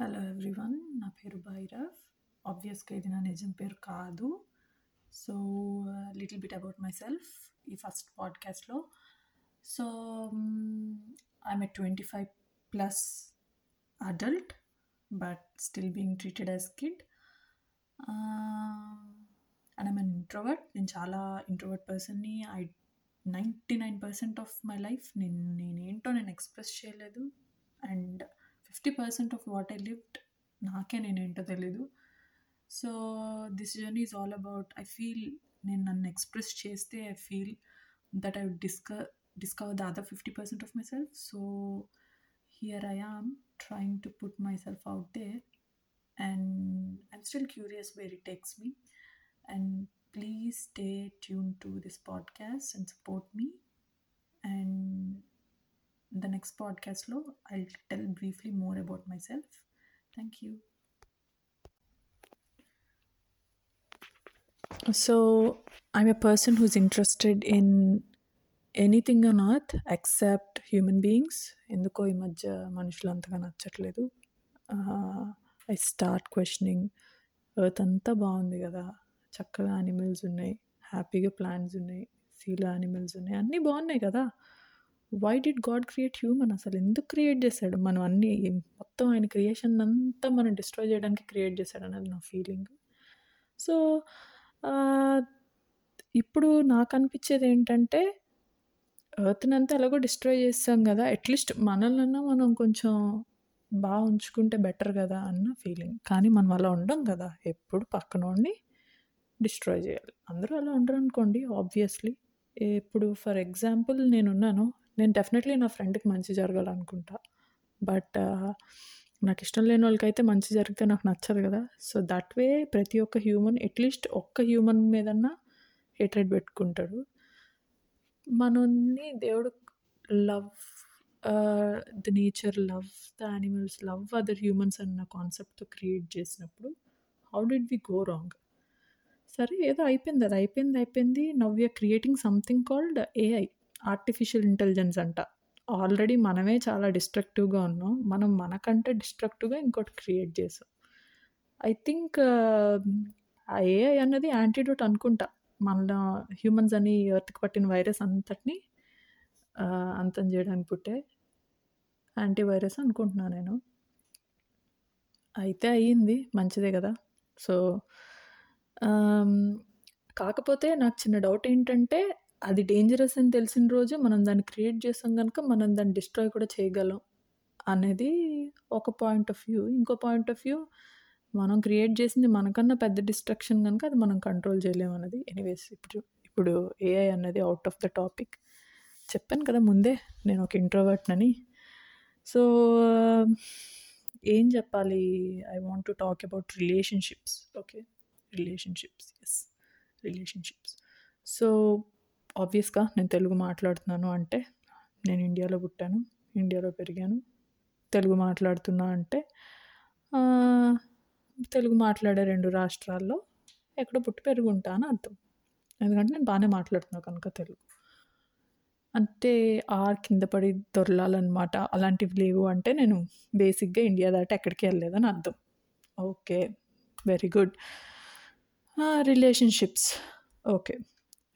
Hello everyone నా పేరు భైరవ్. ఆబ్వియస్గా ఇది నా నిజం పేరు కాదు. So little bit about myself ఈ ఫస్ట్ పాడ్కాస్ట్లో so I'm a twenty five plus adult but still being treated as kid and I'm an introvert నేను చాలా ఇంట్రోవర్ట్ పర్సన్ని I ninety nine percent of my life నేను నేనేంటో నేను express చేయలేదు. And fifty percent of what I lived నాకే నేనేంటో తెలీదు. So this journey is all about I feel నేను నన్ను ఎక్స్ప్రెస్ చేస్తే I feel that I would disc discover the other fifty percent of myself so here I am trying to put myself out there and I'm still curious where it takes me and please stay tune to this podcast and support me and the next podcast lo i'll tell briefly more about myself thank you so i'm a person who's interested in anything on earth except human beings ఎందుకో ఈ మధ్య మనుషులు అంతగా నచ్చట్లేదు I start questioning earth అంతా బాగుంది కదా చక్కగా యానిమల్స్ ఉన్నాయి హ్యాపీగా ప్లాంట్స్ ఉన్నాయి సీలో యానిమల్స్ ఉన్నాయి అన్నీ బాగున్నాయి కదా why did God create human అసలు ఎందుకు క్రియేట్ చేశాడు? మనం అన్ని మొత్తం ఆయన క్రియేషన్ అంతా మనం డిస్ట్రాయ్ చేయడానికి క్రియేట్ చేశాడు అనేది నా ఫీలింగ్ సో ఇప్పుడు నాకు అనిపించేది ఏంటంటే ఎర్త్ని అంతా ఎలాగో డిస్ట్రాయ్ చేస్తాం కదా అట్లీస్ట్ మనల్నన్నా మనం కొంచెం బాగా ఉంచుకుంటే బెటర్ కదా అన్న ఫీలింగ్ కానీ మనం అలా ఉండం కదా ఎప్పుడు పక్కనోడిని డిస్ట్రాయ్ చేయాలి. అందరూ అలా ఉండరు అనుకోండి ఆబ్వియస్లీ ఇప్పుడు ఫర్ ఎగ్జాంపుల్ నేనున్నాను నేను డెఫినెట్లీ నా ఫ్రెండ్కి మంచి జరగాలనుకుంటా. బట్ uh, నాకు ఇష్టం లేని వాళ్ళకైతే మంచి జరిగితే నాకు నచ్చదు కదా. సో దట్ వే ప్రతి ఒక్క హ్యూమన్ అట్లీస్ట్ ఒక్క హ్యూమన్ మీదన్నా హేట్రెడ్ పెట్టుకుంటాడు. మనల్ని దేవుడు love the nature love the animals love other humans అన్న కాన్సెప్ట్తో క్రియేట్ చేసినప్పుడు how did we go wrong సరే ఏదో అయిపోయింది అది అయిపోయింది అయిపోయింది. Now you're creating something called AI artificial intelligence అంట. ఆల్రెడీ మనమే చాలా డిస్ట్రక్టివ్గా ఉన్నాం. మనం మనకంటే డిస్ట్రక్టివ్గా ఇంకోటి క్రియేట్ చేసాం. ఐ థింక్ ఏఐ అన్నది యాంటీడోట్ అనుకుంటా. మన హ్యూమన్స్ అని ఎర్త్కి పట్టిన వైరస్ అంతటిని అంతం చేయడానికి పుట్టే యాంటీవైరస్ అనుకుంటున్నాను నేను. అయితే అయ్యింది. మంచిదే కదా. సో కాకపోతే నాకు చిన్న డౌట్ ఏంటంటే అది డేంజరస్ అని తెలిసిన రోజు మనం దాన్ని క్రియేట్ చేసాం కనుక మనం దాన్ని డిస్ట్రాయ్ కూడా చేయగలం అనేది ఒక పాయింట్ ఆఫ్ వ్యూ ఇంకో పాయింట్ ఆఫ్ వ్యూ మనం క్రియేట్ చేసింది మనకన్నా పెద్ద డిస్ట్రక్షన్ కనుక అది మనం కంట్రోల్ చేయలేము అన్నది. ఎనీవేస్ ఇప్పుడు ఇప్పుడు ఏఐ అన్నది అవుట్ ఆఫ్ ద టాపిక్ చెప్పాను కదా ముందే నేను ఒక ఇంట్రోవర్ట్నని సో ఏం చెప్పాలి? I want to talk about relationships okay relationships yes relationships so ఆబ్వియస్గా నేను తెలుగు మాట్లాడుతున్నాను అంటే నేను ఇండియాలో పుట్టాను ఇండియాలో పెరిగాను తెలుగు మాట్లాడుతున్నా అంటే తెలుగు మాట్లాడే రెండు రాష్ట్రాల్లో ఎక్కడో పుట్టి పెరుగుంటా అని అర్థం. ఎందుకంటే నేను బాగానే మాట్లాడుతున్నా కనుక తెలుగు. అంటే ఆర్ కింద పడి దొరలాలన్నమాట. అలాంటివి లేవు అంటే నేను బేసిక్గా ఇండియా దాటి ఎక్కడికి వెళ్ళలేదని అర్థం. Okay very good. Relationships. Okay.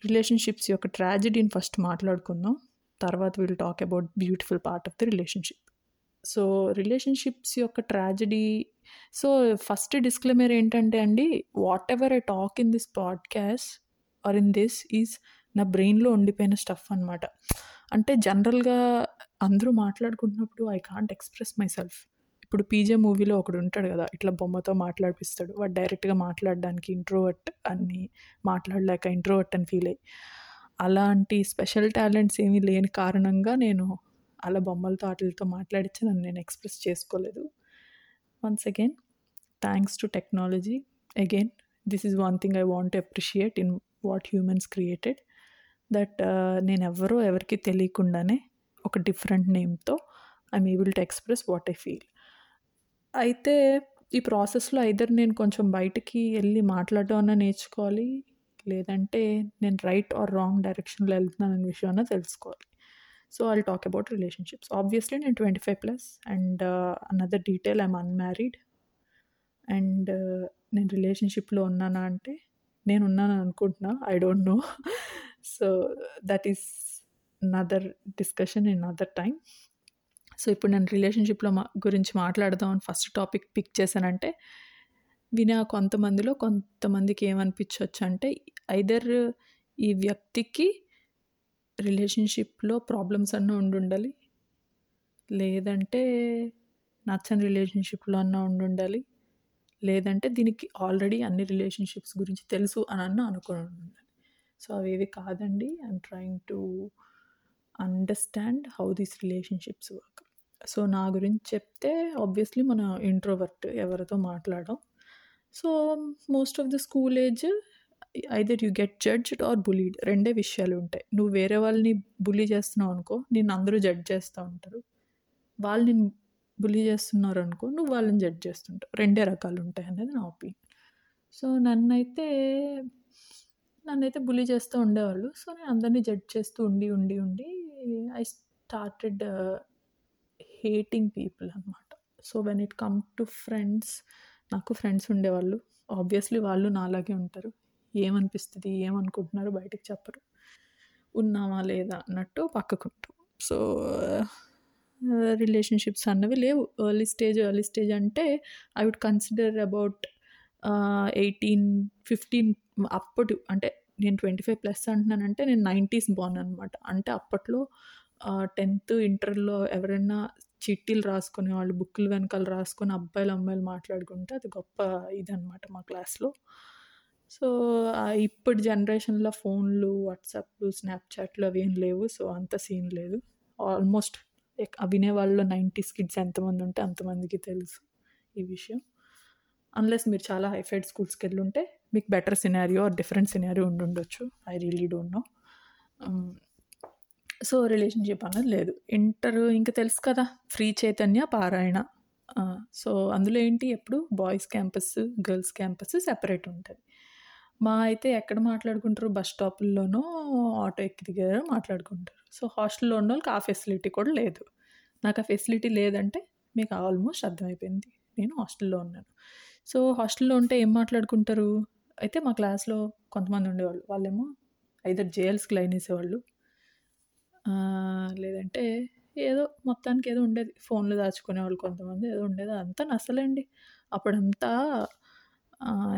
Relationships యొక్క ట్రాజడీని ఫస్ట్ మాట్లాడుకుందాం. తర్వాత will talk about beautiful part of the relationship so relationships యొక్క ట్రాజడీ సో ఫస్ట్ డిస్క్లైమర్ ఏంటంటే అండి whatever I talk in this podcast or in this is నా బ్రెయిన్లో ఉండిపోయిన స్టఫ్ అనమాట అంటే జనరల్గా అందరూ మాట్లాడుకుంటున్నప్పుడు I can't express myself ఇప్పుడు పీజే మూవీలో ఒకడు ఉంటాడు కదా ఇట్లా బొమ్మతో మాట్లాడిపిస్తాడు. వాడు డైరెక్ట్గా మాట్లాడడానికి ఇంట్రోవర్ట్ అని మాట్లాడలేక ఇంట్రోవర్ట్ అని ఫీల్. అయ్యి అలాంటి స్పెషల్ టాలెంట్స్ ఏమీ లేని కారణంగా నేను అలా బొమ్మలతో ఆటలతో మాట్లాడించి నన్ను నేను ఎక్స్ప్రెస్ చేసుకోలేదు. Once again thanks to technology. Again this is one thing I want appreciate in what humans created. That నేను ఎవరో ఎవరికి తెలియకుండానే ఒక different నేమ్తో I'm able to express what I feel. అయితే ఈ ప్రాసెస్లో ఐదర్ నేను కొంచెం బయటికి వెళ్ళి మాట్లాడడం అన్నా నేర్చుకోవాలి. లేదంటే నేను రైట్ ఆర్ రాంగ్ డైరెక్షన్లో వెళ్తున్నాను అనే విషయం తెలుసుకోవాలి. So I'll talk about relationships. Obviously నేను twenty five plus and another detail I'm unmarried and uh, నేను రిలేషన్షిప్లో ఉన్నానా అంటే నేను ఉన్నాను అనుకుంటున్నా. I don't know so that is nother discussion in other time so ఇప్పుడు నేను రిలేషన్షిప్లో మా గురించి మాట్లాడదామని ఫస్ట్ టాపిక్ పిక్ చేశానంటే వినే కొంతమందిలో కొంతమందికి ఏమనిపించవచ్చు అంటే ఐదర్ ఈ వ్యక్తికి రిలేషన్షిప్లో ప్రాబ్లమ్స్ అన్న ఉండి ఉండాలి లేదంటే నచ్చని రిలేషన్షిప్లో అన్న ఉండి ఉండాలి లేదంటే దీనికి ఆల్రెడీ అన్ని రిలేషన్షిప్స్ గురించి తెలుసు అని అన్న అనుకుని ఉండాలి. సో అవేవి కాదండి. I'm trying to understand how these relationships work so నా గురించి చెప్తే ఆబ్వియస్లీ మన ఇంట్రోవర్ట్ ఎవరితో మాట్లాడడం. So most of the school age either you get judged or bullied రెండే విషయాలు ఉంటాయి. నువ్వు వేరే వాళ్ళని బులీ చేస్తున్నావు అనుకో నేను అందరూ జడ్జ్ చేస్తూ ఉంటారు. వాళ్ళు నేను బులీ చేస్తున్నారు అనుకో నువ్వు వాళ్ళని జడ్జ్ చేస్తుంటావు. రెండే రకాలు ఉంటాయి అనేది నా ఒపీనియన్ సో నన్నైతే నన్నైతే బులీ చేస్తూ ఉండేవాళ్ళు. సో నేను అందరినీ జడ్జ్ చేస్తూ ఉండి ఉండి ఉండి ఐ స్టార్టెడ్ హేటింగ్ పీపుల్ అనమాట so when it come to friends నాకు ఫ్రెండ్స్ ఉండేవాళ్ళు. ఆబ్వియస్లీ వాళ్ళు నాలాగే ఉంటారు. ఏమనిపిస్తుంది ఏమనుకుంటున్నారు బయటకు చెప్పరు. ఉన్నామా లేదా అన్నట్టు పక్కకుంటాం. సో రిలేషన్షిప్స్ uh, అన్నవి లేవు. ఎర్లీ స్టేజ్ ఎర్లీ స్టేజ్ అంటే I would consider about eighteen fifteen అప్పటి అంటే నేను ట్వంటీ ఫైవ్ ప్లస్ అంటున్నానంటే నేను నైంటీస్ బాన్ అనమాట అంటే అప్పట్లో uh, టెన్త్ ఇంటర్లో ఎవరైనా చిట్టీలు రాసుకునే వాళ్ళు బుక్కులు వెనకాల రాసుకొని అబ్బాయిలు అమ్మాయిలు మాట్లాడుకుంటే అది గొప్ప ఇదనమాట మా క్లాస్లో. సో ఇప్పుడు జనరేషన్లో ఫోన్లు వాట్సాప్లు స్నాప్చాట్లు అవి ఏం లేవు. సో అంత సీన్ లేదు. ఆల్మోస్ట్ వినేవాళ్ళు నైంటీస్ కిడ్స్ ఎంతమంది ఉంటే అంతమందికి తెలుసు ఈ విషయం. అన్లెస్ మీరు చాలా హైఫైడ్ స్కూల్స్కి వెళ్ళి ఉంటే మీకు better scenario or different scenario ఉండుండొచ్చు. I really don't know. So relationship అన్నది లేదు. ఇంటర్ ఇంకా తెలుసు కదా ఫ్రీ చైతన్య పారాయణ. సో అందులో ఏంటి? ఎప్పుడు boys campus girls campus separate ఉంటుంది. మా అయితే ఎక్కడ మాట్లాడుకుంటారు? బస్ స్టాపుల్లోనో ఆటో ఎక్కి దగ్గర మాట్లాడుకుంటారు. సో హాస్టల్లో ఉన్న వాళ్ళకి ఆ ఫెసిలిటీ కూడా లేదు. నాకు ఆ ఫెసిలిటీ లేదంటే మీకు ఆల్మోస్ట్ అర్థమైపోయింది. నేను హాస్టల్లో ఉన్నాను. సో హాస్టల్లో ఉంటే ఏం మాట్లాడుకుంటారు? అయితే మా క్లాస్లో కొంతమంది ఉండేవాళ్ళు. వాళ్ళేమో ఐదర్ జేఎల్స్కి లైన్ వేసేవాళ్ళు. లేదంటే ఏదో మొత్తానికి ఏదో ఉండేది. ఫోన్లు దాచుకునే వాళ్ళు కొంతమంది ఏదో ఉండేది. అంతా నసలండి. అప్పుడంతా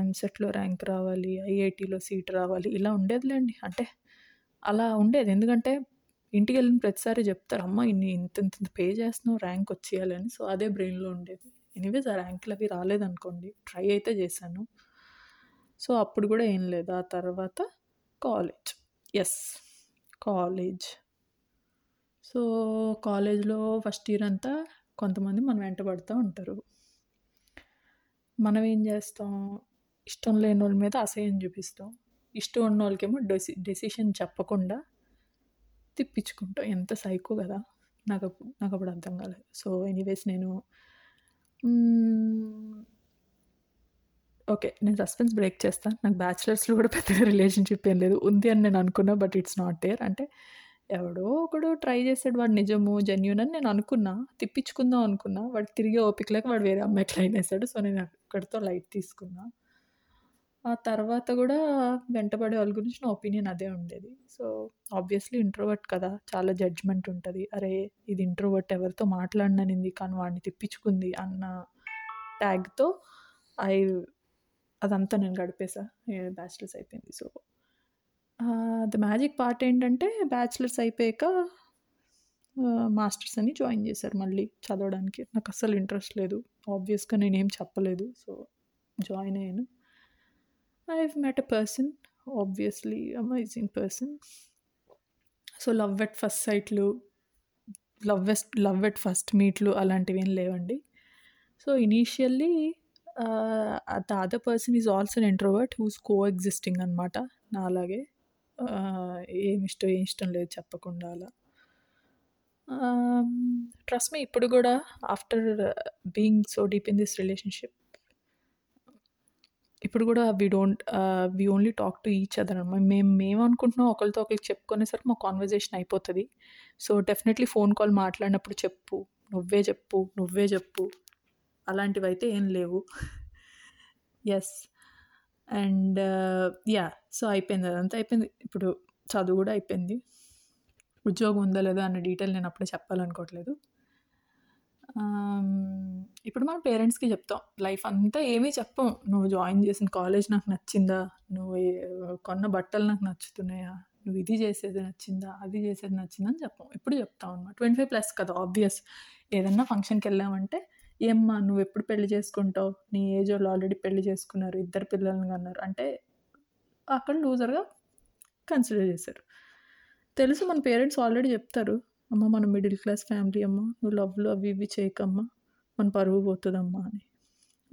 ఎంసెట్లో ర్యాంక్ రావాలి ఐఐటీలో సీట్ రావాలి ఇలా ఉండేదిలేండి. అంటే అలా ఉండేది. ఎందుకంటే ఇంటికి వెళ్ళిన ప్రతిసారి చెప్తారు అమ్మ ఇన్ని ఇంత ఇంత పే చేస్తున్నావు ర్యాంక్ వచ్చేయాలని సో అదే బ్రెయిన్లో ఉండేది. ఎనీవేస్ ఆ ర్యాంకులు అవి రాలేదనుకోండి. ట్రై అయితే చేశాను. సో అప్పుడు కూడా ఏం లేదు. ఆ తర్వాత కాలేజ్. Yes college. సో కాలేజ్లో ఫస్ట్ ఇయర్ అంతా కొంతమంది మనం వెంట పడుతూ ఉంటారు. మనం ఏం చేస్తాం? ఇష్టం లేని వాళ్ళ మీద అసహ్యం చూపిస్తాం. ఇష్టం ఉన్న వాళ్ళకేమో డెసి డెసిషన్ చెప్పకుండా తిప్పించుకుంటాం. ఎంత సైకో కదా! నాకు నాకు అప్పుడు అర్థం కాలేదు. సో ఎనీవేస్ నేను ఓకే నేను సస్పెన్స్ బ్రేక్ చేస్తాను నాకు బ్యాచిలర్స్లో కూడా పెద్దగా రిలేషన్షిప్ ఏం లేదు. ఉంది అని నేను అనుకున్నా బట్ ఇట్స్ నాట్ దేర్. అంటే ఎవడో ఒకడు ట్రై చేసాడు వాడు నిజము జెన్యున్ అని నేను అనుకున్నా. తిప్పించుకుందాం అనుకున్నా. వాడు తిరిగి ఓపికలకు వాడు వేరే అమ్మాయికి లైన్ వేసాడు సో నేను అక్కడితో లైట్ తీసుకున్నా. ఆ తర్వాత కూడా వెంటబడే వాళ్ళ గురించి నా ఒపీనియన్ అదే ఉండేది. సో ఆబ్వియస్లీ ఇంట్రోవర్ట్ కదా. చాలా జడ్జ్మెంట్ ఉంటుంది. అరే ఇది ఇంట్రోవర్ట్ ఎవరితో మాట్లాడిననింది కానీ వాడిని తిప్పించుకుంది అన్న ట్యాగ్తో ఐ అదంతా నేను గడిపేసా. బ్యాచిలర్స్ అయిపోయింది. సో ద మ్యాజిక్ పార్ట్ ఏంటంటే బ్యాచిలర్స్ అయిపోయాక మాస్టర్స్ అని జాయిన్ చేశారు మళ్ళీ చదవడానికి. నాకు అస్సలు ఇంట్రెస్ట్ లేదు. ఆబ్వియస్గా నేనేం చెప్పలేదు. సో జాయిన్ అయ్యాను. I have met a person obviously amazing person so love at first సైట్లు love at love at first మీట్లు అలాంటివి ఏం లేవండి. So initially the other person is also introvert who's coexisting అనమాట నా అలాగే ఏమి ఇష్టం ఏం ఇష్టం లేదు చెప్పకుండా అలా. ట్రస్ట్ మీ ఇప్పుడు కూడా after being so deep in this relationship ఇప్పుడు కూడా we don't we only talk to each other అనమాట మేము మేము అనుకుంటున్నాం ఒకరితో ఒకరికి చెప్పుకునేసరికి మా కాన్వర్జేషన్ అయిపోతుంది. సో డెఫినెట్లీ ఫోన్ కాల్ మాట్లాడినప్పుడు చెప్పు నువ్వే చెప్పు నువ్వే చెప్పు. అలాంటివి అయితే ఏం లేవు. Yes and uh, yeah so అయిపోయింది అదంతా. అయిపోయింది. ఇప్పుడు చదువు కూడా అయిపోయింది. ఉద్యోగం ఉందా లేదా అన్న డీటెయిల్ నేను అప్పుడే చెప్పాలనుకోవట్లేదు. Um, ఇప్పుడు మన పేరెంట్స్కి చెప్తాం. లైఫ్ అంతా ఏమీ చెప్పం. నువ్వు జాయిన్ చేసిన కాలేజ్ నాకు నచ్చిందా? నువ్వు ఏ- కొన్న బట్టలు నాకు నచ్చుతున్నాయా? నువ్వు ఇది చేసేది నచ్చిందా? అది చేసేది నచ్చిందా అని చెప్పం. ఇప్పుడు చెప్తాం అనమాట ట్వంటీ ఫైవ్ ప్లస్ కదా ఆబ్వియస్ ఏదన్నా ఫంక్షన్కి వెళ్ళామంటే ఏమ్మా నువ్వు ఎప్పుడు పెళ్ళి చేసుకుంటావు? నీ ఏజ్ వాళ్ళు ఆల్రెడీ పెళ్ళి చేసుకున్నారు ఇద్దరు పిల్లల్ని అన్నారు అంటే అక్కడ లూజర్గా కన్సిడర్ చేశారు. తెలుసు మన పేరెంట్స్ ఆల్రెడీ చెప్తారు అమ్మ మన మిడిల్ క్లాస్ ఫ్యామిలీ అమ్మ నువ్వు లవ్లు అవి ఇవి చేయకమ్మా మన పరువు పోతుందమ్మా అని.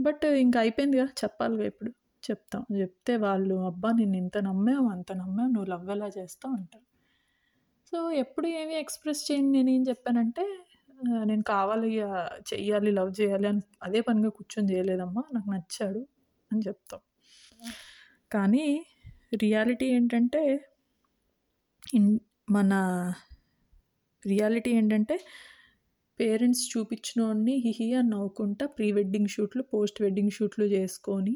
బట్ ఇంకా అయిపోయిందిగా చెప్పాలిగా ఇప్పుడు. చెప్తాం. చెప్తే వాళ్ళు అబ్బా నేను ఇంత నమ్మావు అంత నమ్మావు నువ్వు లవ్ ఎలా చేస్తావు? అంటారు. సో ఎప్పుడు ఏమి ఎక్స్ప్రెస్ చేయండి నేను ఏం చెప్పానంటే నేను కావాలి చెయ్యాలి లవ్ చేయాలి అని అదే పనిగా కూర్చొని చేయలేదమ్మా నాకు నచ్చాడు అని చెప్తాం. కానీ రియాలిటీ ఏంటంటే మన రియాలిటీ ఏంటంటే పేరెంట్స్ చూపించినోడిని హిహి అని నవ్వుకుంటా ప్రీ వెడ్డింగ్ షూట్లు పోస్ట్ వెడ్డింగ్ షూట్లు చేసుకొని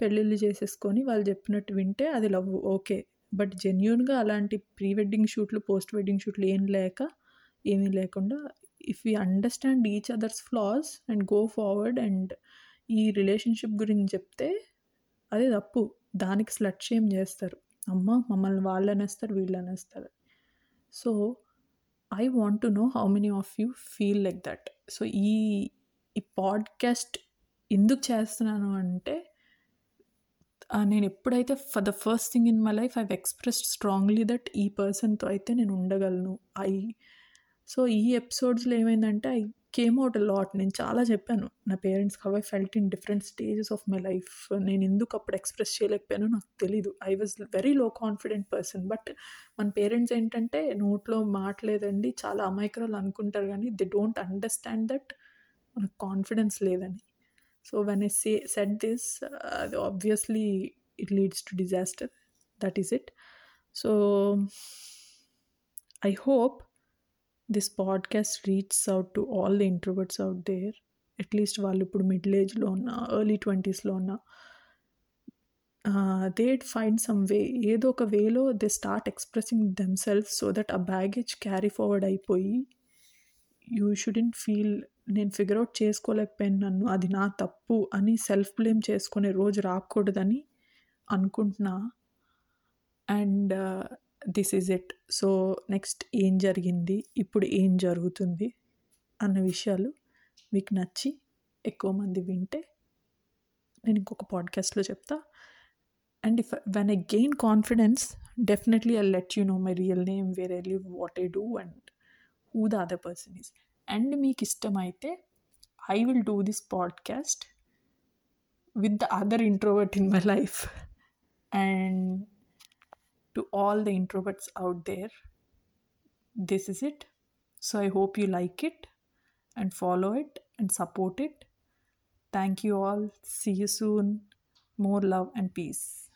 పెళ్ళిళ్ళు చేసేసుకొని వాళ్ళు చెప్పినట్టు వింటే అది లవ్ ఓకే. బట్ జెన్యున్గా అలాంటి ప్రీ వెడ్డింగ్ షూట్లు పోస్ట్ వెడ్డింగ్ షూట్లు ఏం లేక ఏమీ లేకుండా if you understand each others flaws and go forward and ఈ రిలేషన్షిప్ గురించి చెప్తే అది తప్పు. దానికి స్లట్ షేమ్ చేస్తారు. అమ్మ మమ్మల్ని వాళ్ళు అనేస్తారు వీళ్ళు అనేస్తారు so I want to know how many of you feel like that so ఈ ఈ పాడ్కాస్ట్ ఎందుకు చేస్తున్నాను అంటే నేను ఎప్పుడైతే for the first thing in my life I've expressed strongly that ఈ పర్సన్తో అయితే నేను ఉండగలను. ఐ సో ఈ ఎపిసోడ్స్లో ఏమైందంటే ఐ కేమ్ అవుట్ లాట్. నేను చాలా చెప్పాను. నా parents have I felt in different stages of my life. నేను ఎందుకు అప్పుడు ఎక్స్ప్రెస్ చేయలేకపోయానో నాకు తెలీదు. I was very low confident person. But మన పేరెంట్స్ ఏంటంటే నోట్లో మాట్లేదండి చాలా అమాయకురాలు అనుకుంటారు కానీ దే డోంట్ అండర్స్టాండ్ దట్ మనకు కాన్ఫిడెన్స్ లేదని. So when I say set this అది obviously it leads to disaster. That is it. So I hope this podcast reaches out to all the introverts out there at least వాళ్ళు ఇప్పుడు middle ఏజ్లో ఉన్న early ట్వంటీస్లో ఉన్న they find some way ఏదో ఒక వేలో they start expressing themselves so that ఆ baggage carry forward అయిపోయి యూ షుడెంట్ ఫీల్ నేను ఫిగర్ అవుట్ చేసుకోలేకపోయాను నన్ను అది నా తప్పు అని సెల్ఫ్ బ్లేమ్ చేసుకునే రోజు రాకూడదని అనుకుంటున్నా. And this is it. So next ఏం జరిగింది? ఇప్పుడు ఏం జరుగుతుంది? అన్న విషయాలు మీకు నచ్చి ఎక్కువ మంది వింటే నేను ఇంకొక పాడ్కాస్ట్లో చెప్తా. And if when I gain confidence definitely I let you know my real name where I live what I do and who the other person is and మీకు ఇష్టమైతే I will do this podcast with the other introvert in my life and to all the introverts out there. This is it. So I hope you like it and follow it and support it. Thank you all. See you soon. More love and peace.